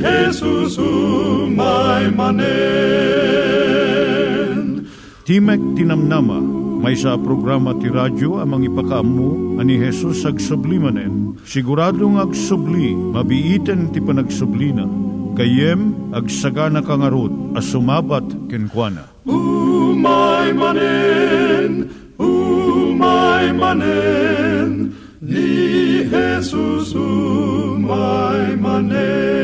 Jesus umay manen. Timek Tinamnama, may sa programa ti radyo amang ipakaamu ani Jesus ag sublimanen. Siguradong ag subli, mabiiten ti panagsublina. Kayem ag sagana kangarot as sumabat kenkwana. Umay manen, umay manen, ni Jesus umay manen.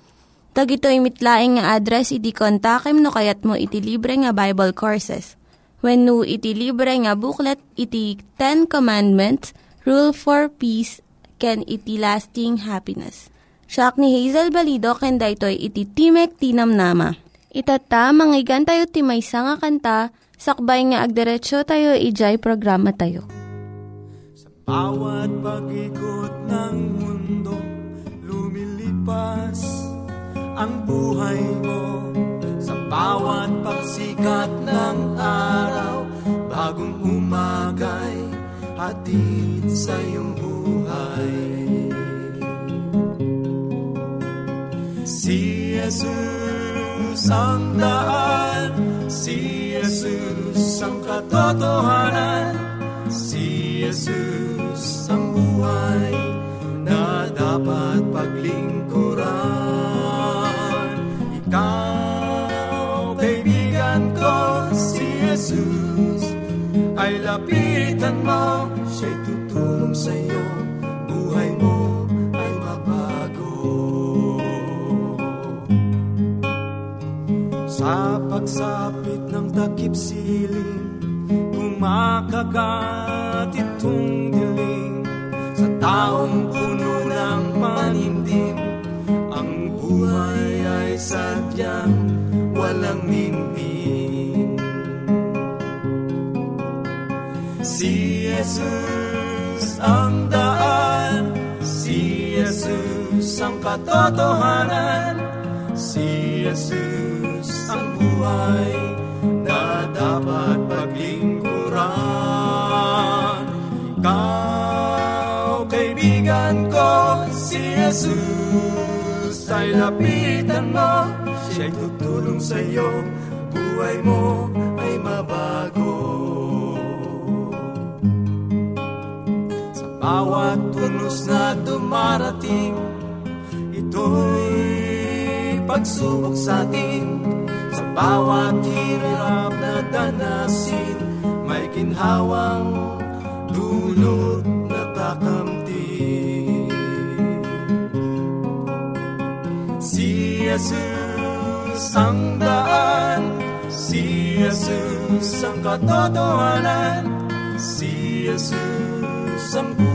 Tag ito mitlaing nga address iti kontakem no kayat mo iti libre nga Bible Courses. When no iti libre nga booklet iti Ten Commandments, Rule for Peace, can iti lasting happiness. Siya ni Hazel Balido ken daytoy iti Timek Tinam Nama. Itata manggigan tayo timaysa nga kanta sakbay nga agderetsyo tayo ijay programa tayo. Sa bawat pag-ikot ng mundo lumilipas ang buhay mo sa bawat pagsikat ng araw. Bagong umagay hatid sa iyong buhay. Si Jesus ang daan Si Jesus ang katotohanan Si Jesus ang buhay Na dapat paglingkuran lapitan mo Siya'y tutulong sa'yo. Buhay mo ay mabago Sa pagsapit ng takip siling Kumakagat itong dilim. Sa taong puno ng panindim Ang buhay ay sadyang walang ningning Jesus ang daan. Si Jesus ang katotohanan. Si Jesus ang buhay Na dapat paglingkuran. Ikaw, kaibigan ko Si Jesus ay lapitan mo. Siya'y tutulong sa'yo. Buhay mo ay mabago bawat tunos na dumarating Ito'y pagsubok sa atin. Sa bawat hirap na danasin May ginhawang dulot na kakamtin Si Jesus ang daan Si Jesus ang katotohanan Si Jesus ang buhay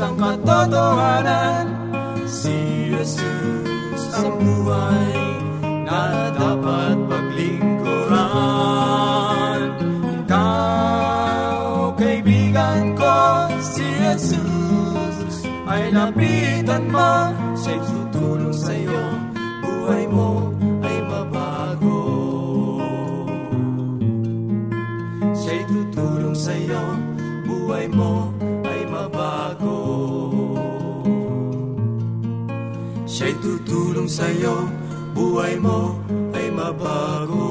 Si Jesus ang daan Si Jesus ang katotohanan. Si Jesus ang buhay na dapat paglingkuran. Ikaw, kaibigan ko, si Jesus ay lapitan mo. Siya'y tutulong sa'yo, buhay mo ay mabago. Siya'y tutulong sa'yo, buhay mo tutulong sa'yo, buhay mo ay mabago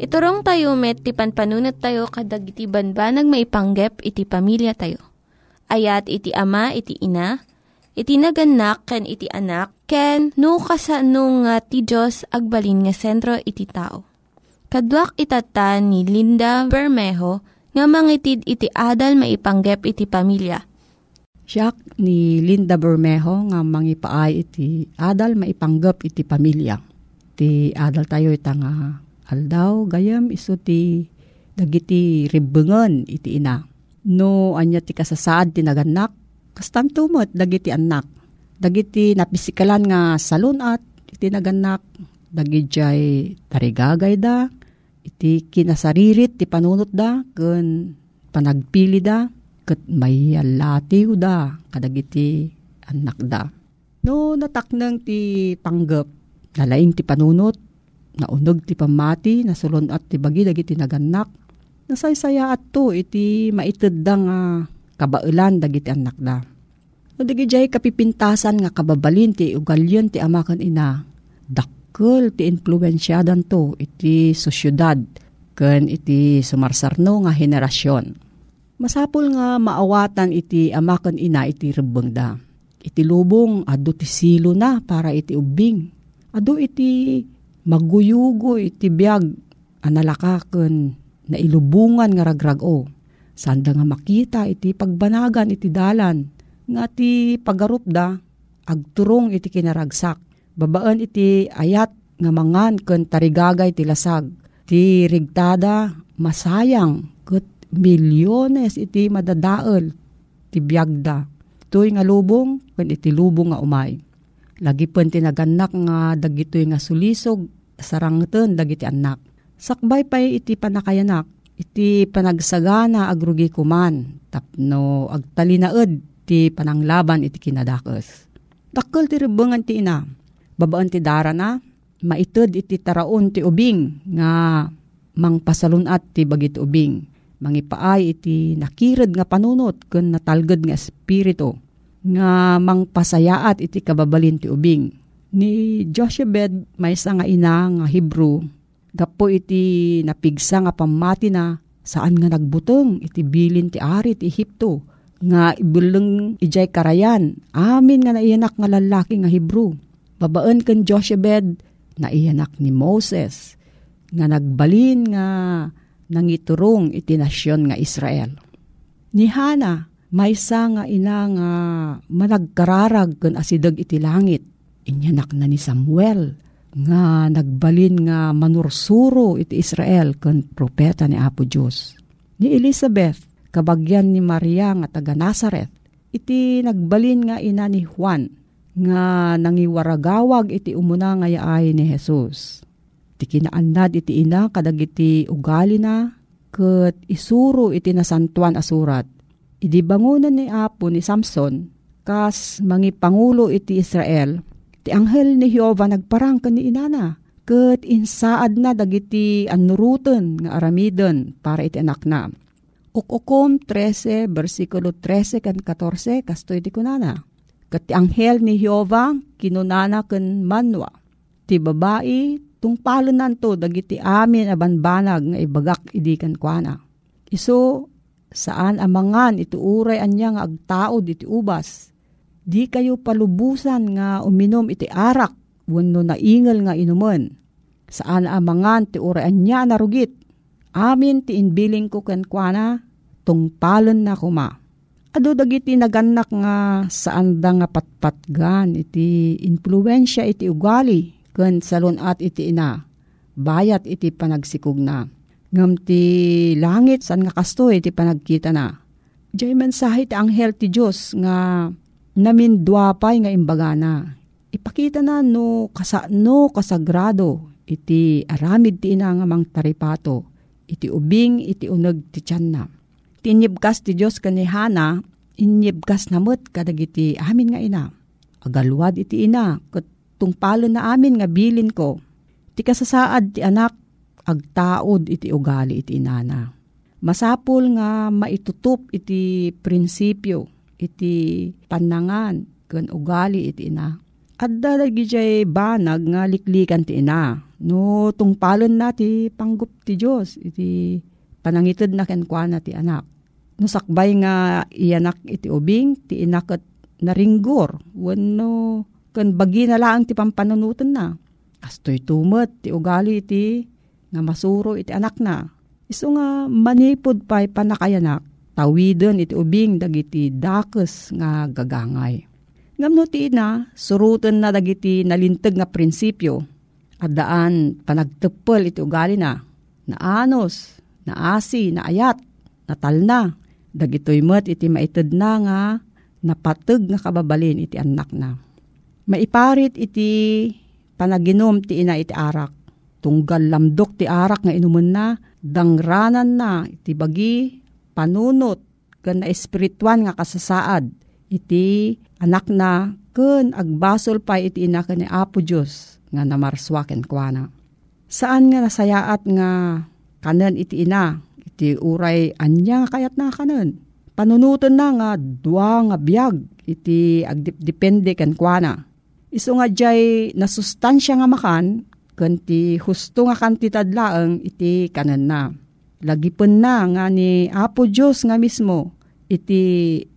Iturong tayo met, ti panpanunat tayo kadag iti banbanag maipanggep iti pamilya tayo. Ayat iti ama, iti ina, iti naganak, ken iti anak, ken no kasano nga ti Diyos agbalin nga sentro iti tao. Kaduak itata ni Linda Bermejo nga mangitid iti adal maipanggep iti pamilya. Siya ni Linda Bermejo nga mangipaay iti adal maipanggap iti pamilya. Ti adal tayo ita nga aldaw gayam iso ti dagiti ribengen iti ina. No anya ti kasasaad ti naganak kastam tumot dagiti anak. Dagiti napisikalan nga salunat iti naganak dagijay tarigagay da iti kinasaririt ti panunot da ken panagpili da ket may da kadagiti anak da. No nataknang ti panggap nalaing ti panunot naunog ti pamati nasulon at ti bagi dagiti naganak nasaysaya at to iti maited da nga kabailan dagiti anak da. No digijay kapipintasan nga kababalin ti ugalyon ti amakan ina dakkel ti influensyadan to iti sosyudad ken iti sumarsarno nga henerasyon. Masapul nga maawatan iti amakan ina iti rebeng da. Iti lubong adu ti silo na para iti ubing. Adu iti maguyugo iti biyag analakaken na ilubungan nga ragrago. Sanda nga makita iti pagbanagan iti dalan nga ti pagarup da agturong iti kinaragsak. Babaan iti ayat nga mangan ken tarigagay ti lasag. Ti rigtada masayang ket milyones iti madadael ti biyagda. Ito'y nga lubong ken iti lubong nga umay. Lagi pen tinaganak nga dagitoy nga sulisog sarangten dagiti anak. Sakbay pay iti panakayanak iti panagsagana agrugi kuman tapno agtalinaed ti pananglaban iti kinadakes. Dakkel ti rebengan ti ina. Babaan ti dara na maited iti taraon ti ubing nga mangpasalunat ti bagit ubing. Mangipaay iti nakired nga panunot ken natalged nga espiritu nga mangpasayaat iti kababalin ti ubing. Ni Joshebed may nga ina nga Hebrew gapo iti napigsa nga pamati na saan nga nagbuteng iti bilin ti ari ti Ehipto nga ibuleng ijay karayan amin nga naiyanak nga lalaki nga Hebrew babaan ken Joshebed naiyanak ni Moses nga nagbalin nga nangiturong iti nga Israel. Ni Hana, maysa nga ina nga managkararag ken asidag iti langit. Inyanak na ni Samuel nga nagbalin nga manursuro iti Israel ken propeta ni Apo Dios. Ni Elizabeth, kabagyan ni Maria nga taga Nazareth, iti nagbalin nga ina ni Juan nga nangiwaragawag iti umuna nga yaay ni Jesus. Iti kinaanad iti ina kadagiti ugali na ket isuro iti nasantuan asurat. Idi bangunan ni Apo ni Samson kas mangipangulo iti Israel ti anghel ni Jehova nagparang ni inana ket insaad na dagiti anuruten nga aramiden para iti anak na. Ukukom 13 versikulo 13 kan 14 kasto iti kunana. Ti anghel ni Jehova kinunana ken manwa. Ti babae tungpalo nanto dagiti amin abanbanag nga ibagak idikan kuana. Iso saan amangan iti uray anya nga agtaod iti ubas. Di kayo palubusan nga uminom iti arak wenno naingal nga inuman. Saan amangan ti uray anya narugit. Amin ti inbiling ko ken kuana tungpalon na kuma. Ado dagiti naganak nga saan da nga patpatgan iti influensya iti ugali ken salon at iti ina. Bayat iti panagsikog na. Ngam ti langit san nga kastoy ti panagkita na. Diyay mensahe ti anghel ti Diyos nga namin duapay nga imbagana. Ipakita na no kasano kasagrado iti aramid ti ina nga mang taripato. Iti ubing iti uneg ti tiyan na. Tinyibkas ti Diyos kanihana, inyibkas namot kadagiti amin nga ina. Agalwad iti ina, kat tungpalo na amin nga bilin ko. Ti kasasaad ti anak agtaod iti ugali iti inana. Masapul nga maitutup iti prinsipyo, iti panangan, ken ugali iti ina. At dalagi jay banag nga liklikan ti ina. No tungpalon na ti panggup ti Diyos, iti panangitid na kenkwana ti anak. No sakbay nga iyanak iti ubing, ti inak at naringgor. Wano, kan bagi na lang ti pampanunutan na. Kastoy tumet, ti ugali iti nga masuro iti anak na. Iso nga manipod pa'y panakayanak, tawiden iti ubing dagiti dakes nga gagangay. Ngamno ti ina, surutan na dagiti nalintag nga prinsipyo, at daan iti ugali na, na anos, na asi, na ayat, na talna, dagitoy met iti maited na nga, napateg nga kababalin iti anak na. Maiparit iti panaginom ti ina iti arak, tunggal lamdok ti arak nga inuman na, dangranan na, iti bagi, panunot, kan na espirituan nga kasasaad, iti anak na, kun agbasol pa iti ina ni Apo Diyos, nga namarswaken kwa na. Saan nga nasayaat nga kanan iti ina, iti uray anya kayat na kanan. Panunutan na nga dua nga biyag, iti agdipdepende kan kwa na. Iso nga jay nasustansya nga makan, kanti husto nga kantidad laeng iti kanan na. Lagipon na nga ni Apo Diyos nga mismo iti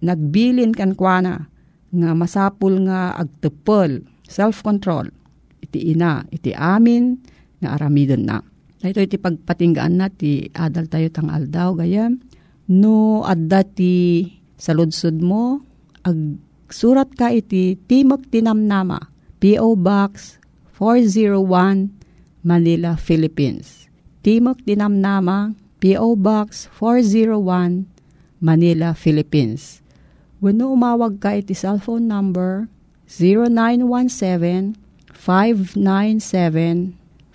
nagbilin kan kuana nga masapul nga agtepel, self-control, iti ina, iti amin nga aramidon na. Ito iti pagpatinggaan na ti adal tayo tang aldaw gayam. No adda ti saludsod mo, ag surat ka iti Timok Tinamnama, P.O. Box 401 Manila, Philippines. Timok Dinamnama, P.O. Box 401 Manila, Philippines. When no umawag ka iti cellphone number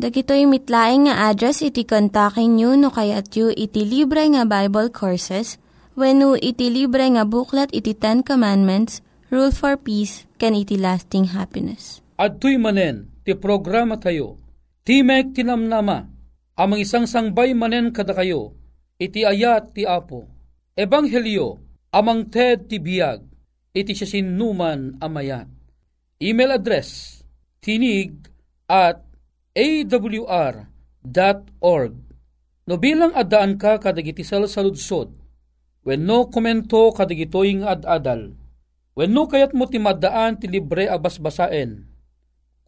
Dagitoy mitlaing nga address iti kontakin nyo no kayat yu iti libre nga Bible Courses when iti libre nga buklat iti Ten Commandments, Rule for Peace, can iti lasting happiness. At tuy manen, ti programa tayo, Timek Tinamnama, amang isang sangbay manen kada kayo, iti ayat ti Apo, Ebanghelyo, amang TED ti biyag, iti siya sinuman amayat. Email address, tinig at awr.org No bilang adaan ka kadagiti sa ludsod, when no komento kadagitoy nga ad-adal, when no kayat mo timadaan ti libre abasbasaen,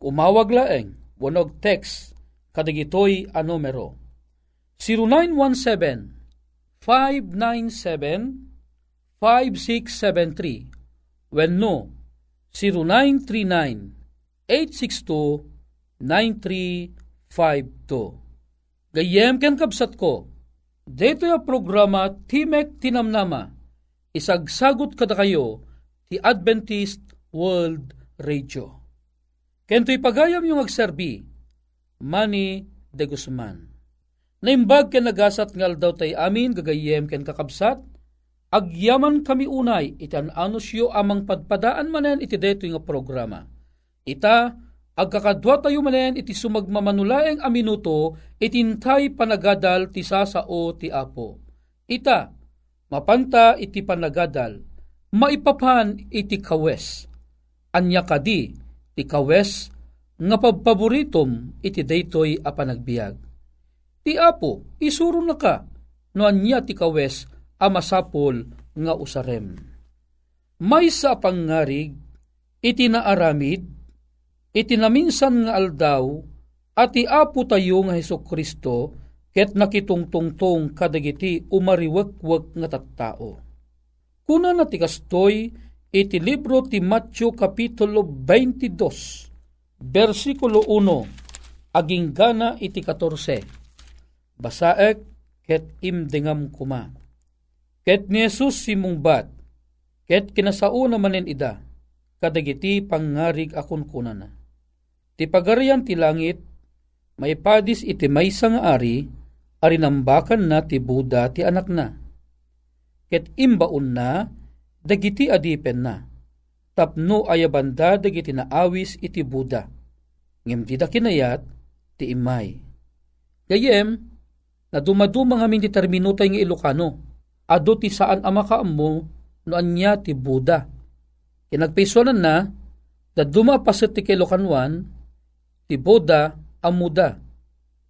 umawag laeng, wanog text, kadagitoy a numero. 0917-597-5673, when no, 0939 862 9352. Gayem ken kabsat ko, dito yung programa Timek Tinamnama, isagsagot kada kayo ti Adventist World Radio. Kento ipagayam yung agserbi, Manny de Guzman. Naimbag ken nagasat ngal daw tay amin gagayem ken kakabsat, agyaman kami unay itan anusyo amang padpadaan manen iti deto nga programa. Ita agkakadwa tayo manen iti sumagmamanulaeng a minuto, itintay panagadal ti sasao ti apo. Ita, mapanta iti panagadal, maipapan iti kawes. Anya kadi, ti kawes, nga pabpaboritom iti daytoy a panagbiag. Ti apo, isuro na ka, no anya ti kawes, amasapol nga usarem. May sa pangarig, iti naaramid, iti naminsan nga aldaw, at apo tayo nga Heso Kristo, ket nakitungtungtong kadagiti umariwak-wak nga tattao. Kuna na ti kastoy, iti libro ti Matthew Kapitulo 22, versikulo 1, aging gana iti 14. Basaek ket imdengam kuma. Ket ni Jesus simungbat, ket kinasauna manen ida, kadagiti pangarig akon kunana. Ti pagarian ti langit, may padis iti maysa nga ari, ari nambakan na ti Buda ti anak na. Ket imbaon na, dagiti adipen na. Tapno ayabanda dagiti naawis iti Buda. Ngem ti kinayat, ti imay. Gayem, na dumaduma ngamin ti terminutay nga Ilocano, ado ti saan ama kaammo no anya ti Buda. Kinagpisonan na, da duma pasit ti kilokanwan, ti Buda amuda.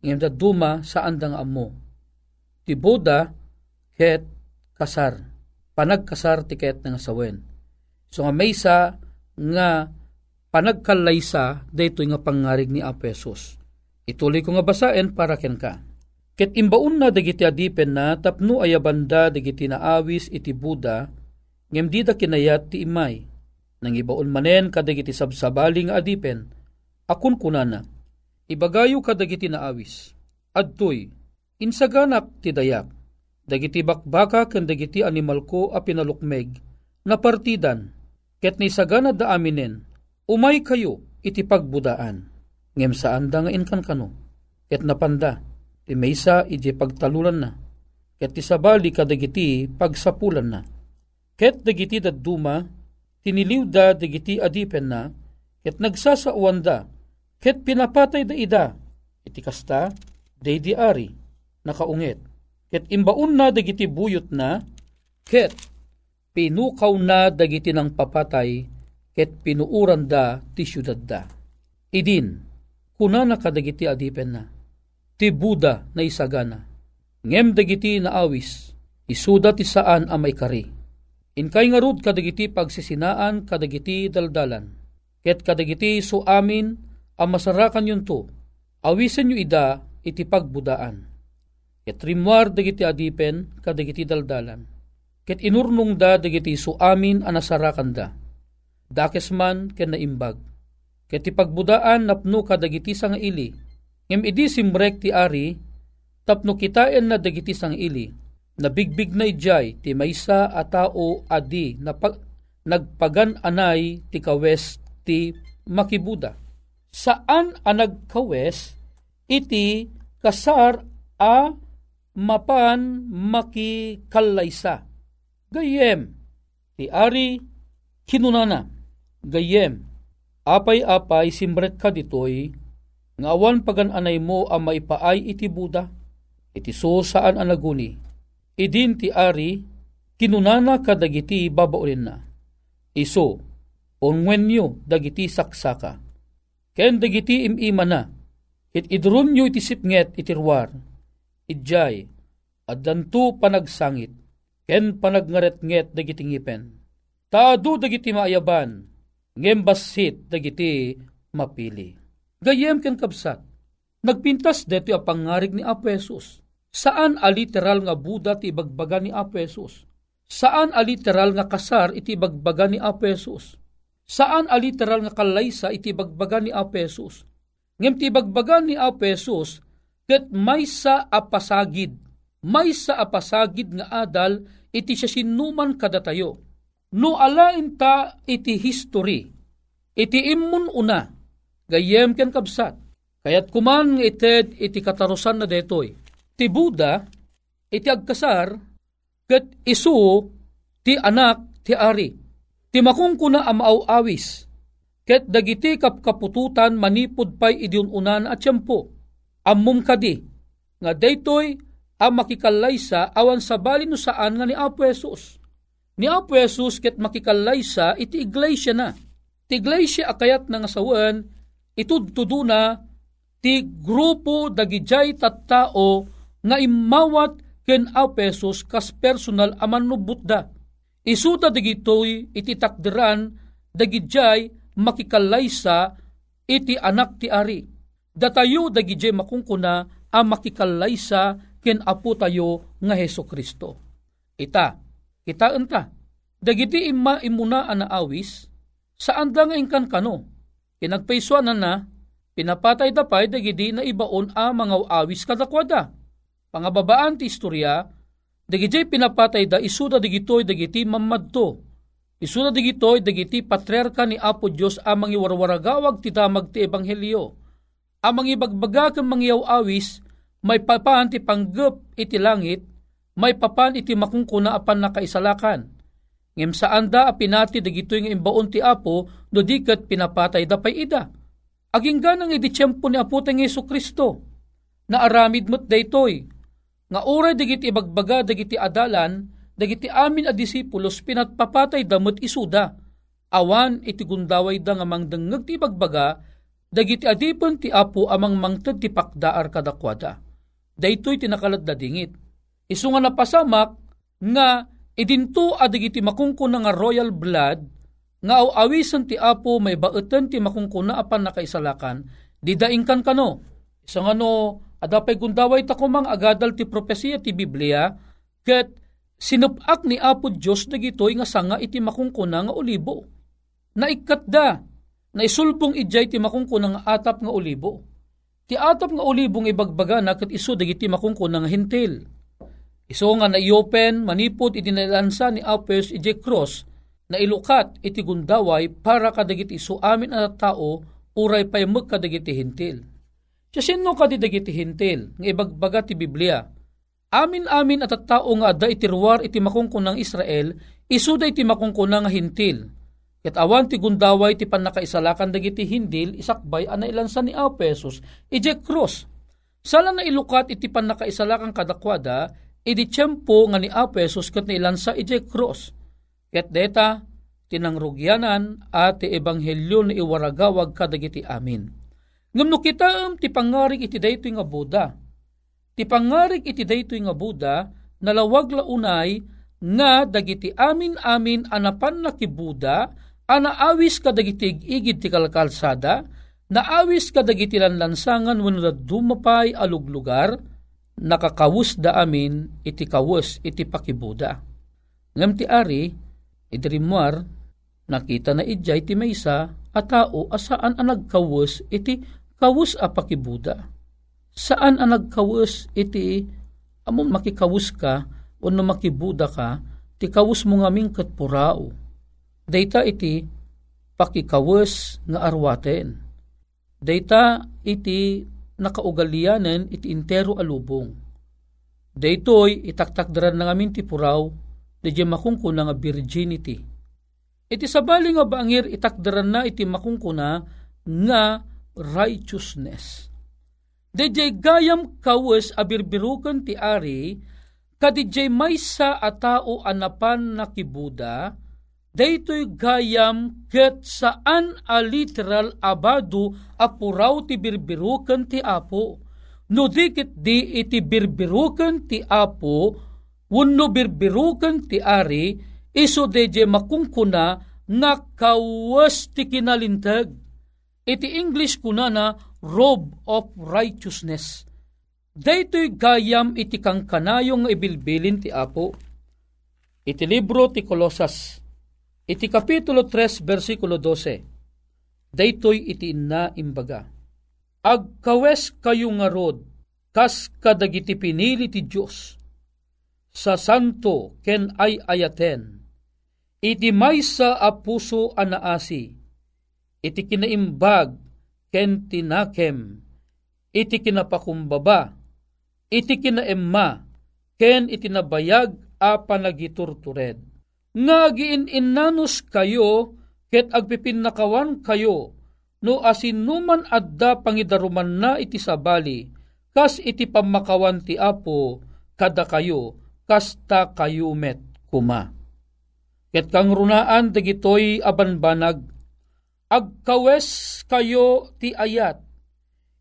Ngayon da duma saan dang amo. Ti Buda ket kasar. Panagkasar ti ket nga sawen. So nga maysa nga panagkalaysa daytoy nga pangarig ni Apesos. Ituloy ko nga basaen para ken ka. Ket imbaon na dagiti adipen na tapno ayabanda dagiti naawis iti Buda ngem di da kinayat ti imay. Nang ibaon manen kadagiti sabsabali nga adipen akun kunana ibagayo kadagiti naawis. Adtoy insaganap ti dayak. Dagiti bakbaka ken dagiti animal ko a pinalukmeg na partidan. Ket ni sagana da aminen umay kayo iti pagbudaan. Ngem saan da nga inkan kano? Ket napanda ti maysa iti pagtalulan na, ket ti sabali kadagiti pagsapulan na. Ket dagiti dadduma, tiniliw da dagiti adipen na, ket nagsasauan da, ket pinapatay da ida, iti kasta, day di ari, nakaunget. Ket imbaon na dagiti buyot na, ket pinukaw na dagiti ng papatay, ket pinuuran da ti syudad da. Idin, kuna na kadagiti adipen na ti Buda na isagana. Ngem dagiti na awis, isuda ti saan a may kari. Inkay nga rud kadagiti pagsisinaan kadagiti daldalan. Ket kadagiti so amin a masarakan yun to, awisen yu ida iti pagbudaan. Ket rimwar dagiti adipen kadagiti daldalan. Ket inurnong da dagiti so amin a nasarakan da. Dakes man ken naimbag. Ket ipagbudaan napno kadagiti sang ili Ngem idi simrek ti ari, tapno kitaen na dagiti sang ili, nabigbig na ijay ti maysa a tao adi na pag, nagpagan anay ti kawes ti makibuda. Saan a nagkawes iti kasar a mapan makikalaysa. Gayem, ti ari kinunana, gayem, apay-apay simbrek ka ditoy nga awan pagananay mo ang maipaay iti Buda, iti so saan ang naguni. Idin ti ari, kinunana kadagiti babaulin na. Iso, onwen nyo dagiti saksaka. Ken dagiti imima na, it idrun nyo iti sipnget itirwar. Idjay, at danto panagsangit, ken panagngaretnget dagiti ngipen. Taado dagiti maayaban, ngembasit dagiti mapili. Gayem ken kabsat, nagpintas deto a pangarig ni Apesos. Saan a literal nga Buda ti ibagbaga ni Apesos? Saan a literal nga kasar iti ibagbaga ni Apesos? Saan a literal nga kalaysa iti ibagbaga ni Apesos? Ngem ti ibagbaga ni Apesos, ket may sa apasagid, may sa apasagid nga adal iti siya sinuman kadatayo. No alain ta iti history, iti immun una, gayem ken kabsat. Kayat kuman ited iti katarusan na detoy. Ti Buda, iti agkasar, ket isu ti anak ti ari. Ti makungkuna am awis, ket dagiti kapkapututan manipod pay idiununan at tiyempo. Ammum kadi, nga daytoy ang makikalaysa awan sa bali no saan nga ni Apo Jesus. Ni Apo Jesus ket makikalaysa iti iglesia na. Ti iglesia akayat nga sawan itudtudo na ti grupo dagijay tattao nga imawat ken Apo Jesus kas personal aman no Isuta digitoy iti takderan dagijay makikalaysa iti anak ti ari. Datayo dagijay makungkuna ang makikalaysa ken apo tayo nga Heso Kristo. Ita, kita enta, dagiti imma imuna ana awis, saan da nga ingkan kano? Kinagpaisuan na na, pinapatay dapay dagiti na ibaon a mga awis kadakwada. Pangababaan ti istorya, Dagiti pinapatay da isuda digitoy dagiti mamadto. Isuda digitoy dagiti patriarka ni Apo Dios amang iwarwaragawag ti damag ti ebanghelyo. Amang ibagbaga ken mangyaw awis may papan ti panggep iti langit, may papan iti makungkuna apan nakaisalakan. Ngem saan da pinati dagitoy nga imbaon ti Apo no diket pinapatay da pay ida. Aging ganang iti tiyempo ni Apo tayong Kristo na aramid mo't daytoy nga oray dagiti ibagbaga dagiti adalan, dagiti amin a disipulos pinatpapatay damot isuda. Awan iti gundaway da nga mangdengeg ti ibagbaga, dagiti adipon ti apo amang mangted ti pakdaar kadakwada. Daytoy tinakalat da dingit. Isu nga napasamak nga idinto adigiti makungkuna nga royal blood nga awisan ti apo may baetan ti makungkuna apan nakaisalakan di daingkan kano. Isang ano Adapay gundaway ta kumang agadal ti propesiya ti Biblia, ket sinupak ni Apo Diyos dagitoy nga sanga iti makungkuna nga olibo. Naikat da, na isulbong ijay ti makungkuna nga atap nga olibo. Ti atap nga olibong ibagbaga na kat iso dagiti makungkuna nga hintil. Iso nga na i-open, manipod iti nalansa ni Apes ije cross, na ilukat iti gundaway para kadagiti iso amin at tao, uray pay magkadagiti hintil Siya sino ka di dagiti hintil, nga ibagbaga ti Biblia. Amin-amin at at tao nga da itirwar iti makungkun ng Israel, isuda iti makungkun nga hintil. Ket awan ti gundaway ti panakaisalakan dagiti hindil, isakbay ana ilansan ni Apesos, ije cross. Sala na ilukat iti panakaisalakan kadakwada, idi tiyempo nga ni Apesos ket na ilansa ije cross. Ket deta, tinangrugyanan at ti ebanghelyo ni iwaragawag kadagiti amin Ngam no kita ti pangarig iti daytoy nga Buda. Ti pangarig iti daytoy nga Buda, nalawag launay nga dagiti amin-amin anapan na ki Buda, anaawis ka dagiti igid ti kalkalsada, naawis ka dagiti lanlansangan da dumapay aluglugar, nakakawus da amin iti kawus iti pakibuda. Ngam ti ari, idrimuar, nakita na ijay ti maysa, at tao asaan ang nagkawus iti kawus a pakibuda. Saan ang nagkawus iti among makikawus ka o no makibuda ka, ti kawus mo nga mingkat purao. Data iti pakikawus nga arwaten. Data iti nakaugalianen iti intero alubong. Daytoy itaktakdaran na ngamin ti puraw, di makungkuna nga virginity. Iti sabali nga bangir itakdaran na iti makungkuna nga righteousness. Dejay gayam kawes abirbirukan ti ari, kadijay maysa a tao anapan na kibuda, daytoy gayam ket saan a literal abado apuraw ti birbirukan ti apo. No dikit di iti birbirukan ti apo, wano birbirukan ti ari, iso deje makungkuna nga kawas ti kinalintag iti English kuna na robe of righteousness. Daytoy gayam iti kang kanayong ibilbilin ti Apo. Iti libro ti Kolosas, iti kapitulo 3 versikulo 12. Daytoy iti inna imbaga. Agkawes kayo nga rod, kas kadagiti pinili ti Diyos. Sa santo ken ay ayaten, iti maysa a puso anaasi, iti kinaimbag ken tinakem, iti kinapakumbaba, iti kinaemma, ken iti nabayag a panagiturtured. nga giin-inanos kayo ket agpipinakawan kayo no asinuman adda pangidaruman na iti sabali kas iti pamakawan ti apo kada kayo kasta kayo met kuma. Ket kang runaan dagitoy abanbanag agkawes kayo ti ayat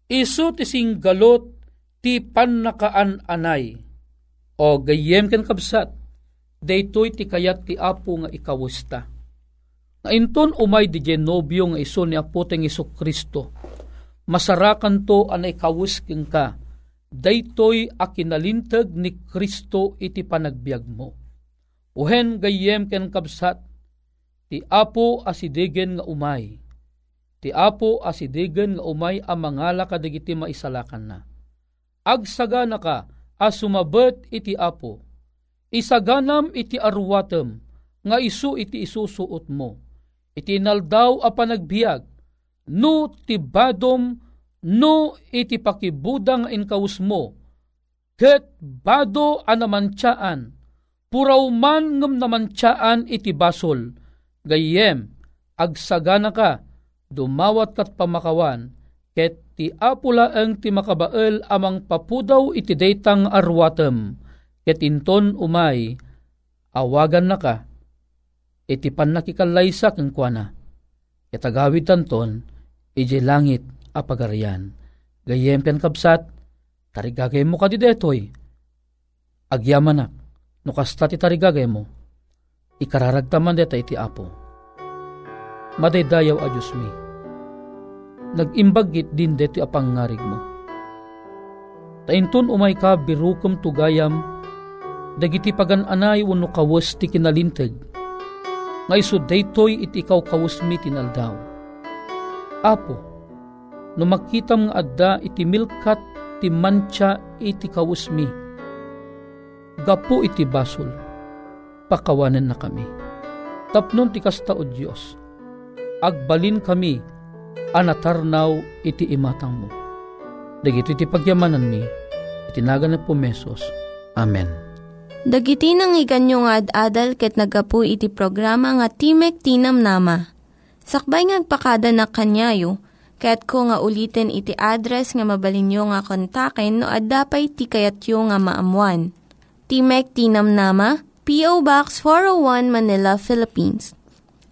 isu ti singgalot ti pannakaan anay o gayem ken kabsat daytoy ti kayat ti apo nga ikawusta. Nga inton umay di genobyo nga iso ni apo teng iso Kristo. Masarakan to anay kawus ken ka. Daytoy akinalintag ni Kristo iti panagbiag mo. Uhen gayem ken kabsat ti apo asidegen nga umay. Ti apo asidegen nga umay a mangala kadagiti maisalakan na. Agsaga na ka as iti apo Isaganam iti arwatem, nga isu iti isusuot mo. Iti naldaw a panagbiag, no tibadom, no iti pakibudang inkaus mo. Ket bado anamantsaan, puraw man ngem namantsaan iti basol. Gayem, agsagana ka, dumawat kat pamakawan, ket ti apula ang ti makabael amang papudaw iti daytang arwatem ket inton umay awagan na ka. Iti pan nakikalaysa keng kuana. Ket agawid tanton ije langit a pagarian gayem ken kabsat tarigagay mo kadi detoy. Agyamanak no kasta ti tarigagay mo. Ikararagtaman deta iti apo. Madaydayaw a Diyos mi nagimbagit din deto apangarig mo tainton umay ka birukom tugayam dagiti pagananay wano kawas ti kinalinteg, nga iso daytoy iti ikaw kawas mi tinaldaw. Apo, no makitam nga adda iti milkat ti mancha iti kawas mi, gapo iti basol, pakawanan na kami. Tapnon ti kasta o Diyos, agbalin kami, anatarnaw iti imatang mo. Dagito iti pagyamanan mi, itinagan na po mesos. Amen. Dagiti nang iganyo nga ad-adal ket nagapu iti programa nga Timek Tinam Nama. Sakbay ngagpakada na kanyayo, ket ko nga ulitin iti address nga mabalinyo nga kontaken no ad-dapay tikayatyo nga maamuan. Timek Tinam Nama, P.O. Box 401 Manila, Philippines.